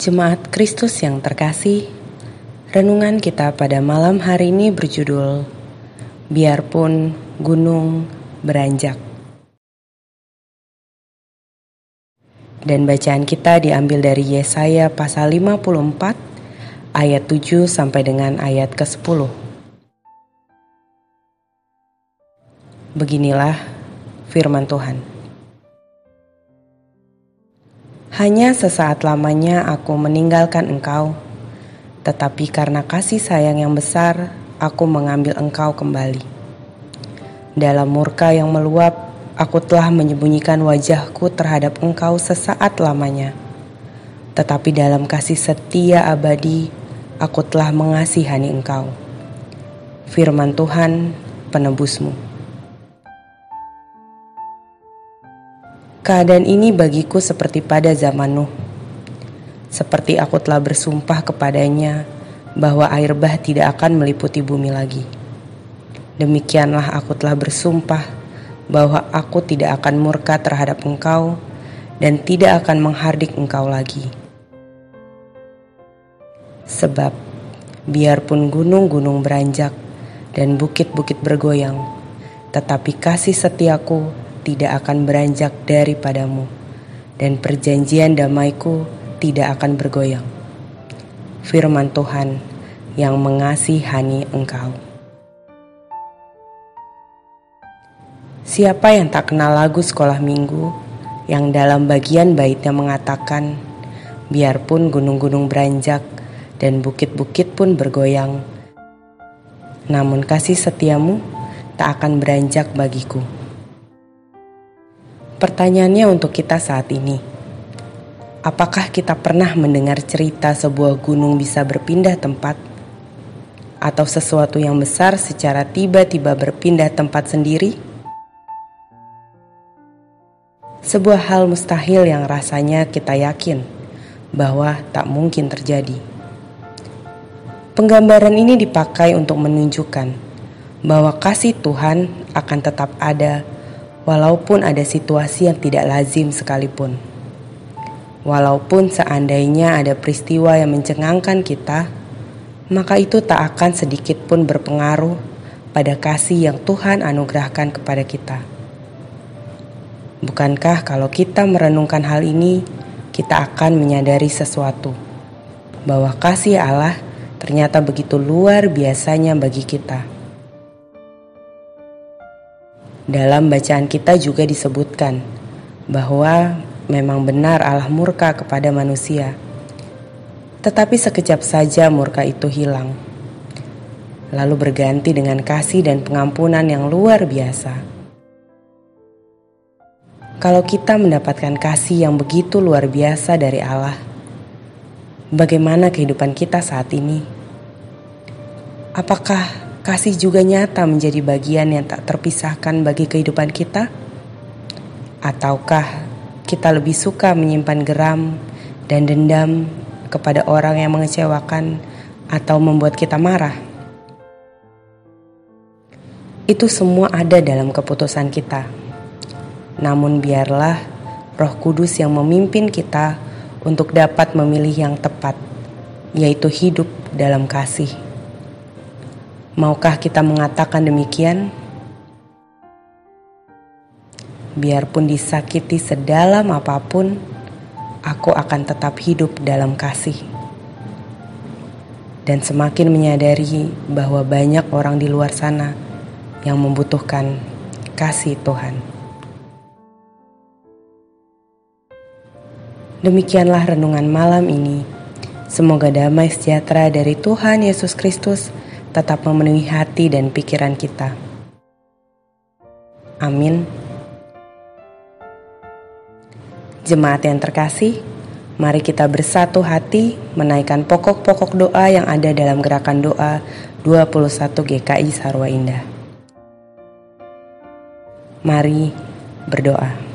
Jemaat Kristus yang terkasih, renungan kita pada malam hari ini berjudul Biarpun Gunung Beranjak. Dan bacaan kita diambil dari Yesaya pasal 54 ayat 7 sampai dengan ayat ke-10. Beginilah firman Tuhan. Hanya sesaat lamanya aku meninggalkan engkau, tetapi karena kasih sayang yang besar, aku mengambil engkau kembali. Dalam murka yang meluap, aku telah menyembunyikan wajahku terhadap engkau sesaat lamanya. Tetapi dalam kasih setia abadi, aku telah mengasihani engkau. Firman Tuhan, penebusmu. Keadaan ini bagiku seperti pada zaman Nuh. Seperti aku telah bersumpah kepadanya bahwa air bah tidak akan meliputi bumi lagi. Demikianlah aku telah bersumpah bahwa aku tidak akan murka terhadap engkau dan tidak akan menghardik engkau lagi. Sebab biarpun gunung-gunung beranjak dan bukit-bukit bergoyang, tetapi kasih setiaku tidak akan beranjak daripadamu, dan perjanjian damaiku tidak akan bergoyang. Firman Tuhan yang mengasihani engkau. Siapa yang tak kenal lagu sekolah minggu yang dalam bagian baitnya mengatakan, biarpun gunung-gunung beranjak dan bukit-bukit pun bergoyang, namun kasih setiamu tak akan beranjak bagiku. Pertanyaannya untuk kita saat ini. Apakah kita pernah mendengar cerita sebuah gunung bisa berpindah tempat? Atau sesuatu yang besar secara tiba-tiba berpindah tempat sendiri? Sebuah hal mustahil yang rasanya kita yakin bahwa tak mungkin terjadi. Penggambaran ini dipakai untuk menunjukkan bahwa kasih Tuhan akan tetap ada walaupun ada situasi yang tidak lazim sekalipun. Walaupun seandainya ada peristiwa yang mencengangkan kita, maka itu tak akan sedikit pun berpengaruh pada kasih yang Tuhan anugerahkan kepada kita. Bukankah kalau kita merenungkan hal ini, kita akan menyadari sesuatu bahwa kasih Allah ternyata begitu luar biasanya bagi kita. Dalam bacaan kita juga disebutkan bahwa memang benar Allah murka kepada manusia. Tetapi sekejap saja murka itu hilang. Lalu berganti dengan kasih dan pengampunan yang luar biasa. Kalau kita mendapatkan kasih yang begitu luar biasa dari Allah, bagaimana kehidupan kita saat ini? Apakah kasih juga nyata menjadi bagian yang tak terpisahkan bagi kehidupan kita? Ataukah kita lebih suka menyimpan geram dan dendam kepada orang yang mengecewakan atau membuat kita marah? Itu semua ada dalam keputusan kita. Namun biarlah Roh Kudus yang memimpin kita untuk dapat memilih yang tepat, yaitu hidup dalam kasih. Maukah kita mengatakan demikian? Biarpun disakiti sedalam apa pun, aku akan tetap hidup dalam kasih. Dan semakin menyadari bahwa banyak orang di luar sana yang membutuhkan kasih Tuhan. Demikianlah renungan malam ini. Semoga damai sejahtera dari Tuhan Yesus Kristus tetap memenuhi hati dan pikiran kita. Amin. Jemaat yang terkasih, mari kita bersatu hati menaikkan pokok-pokok doa yang ada dalam gerakan doa 21 GKI Sarwa Indah. Mari berdoa.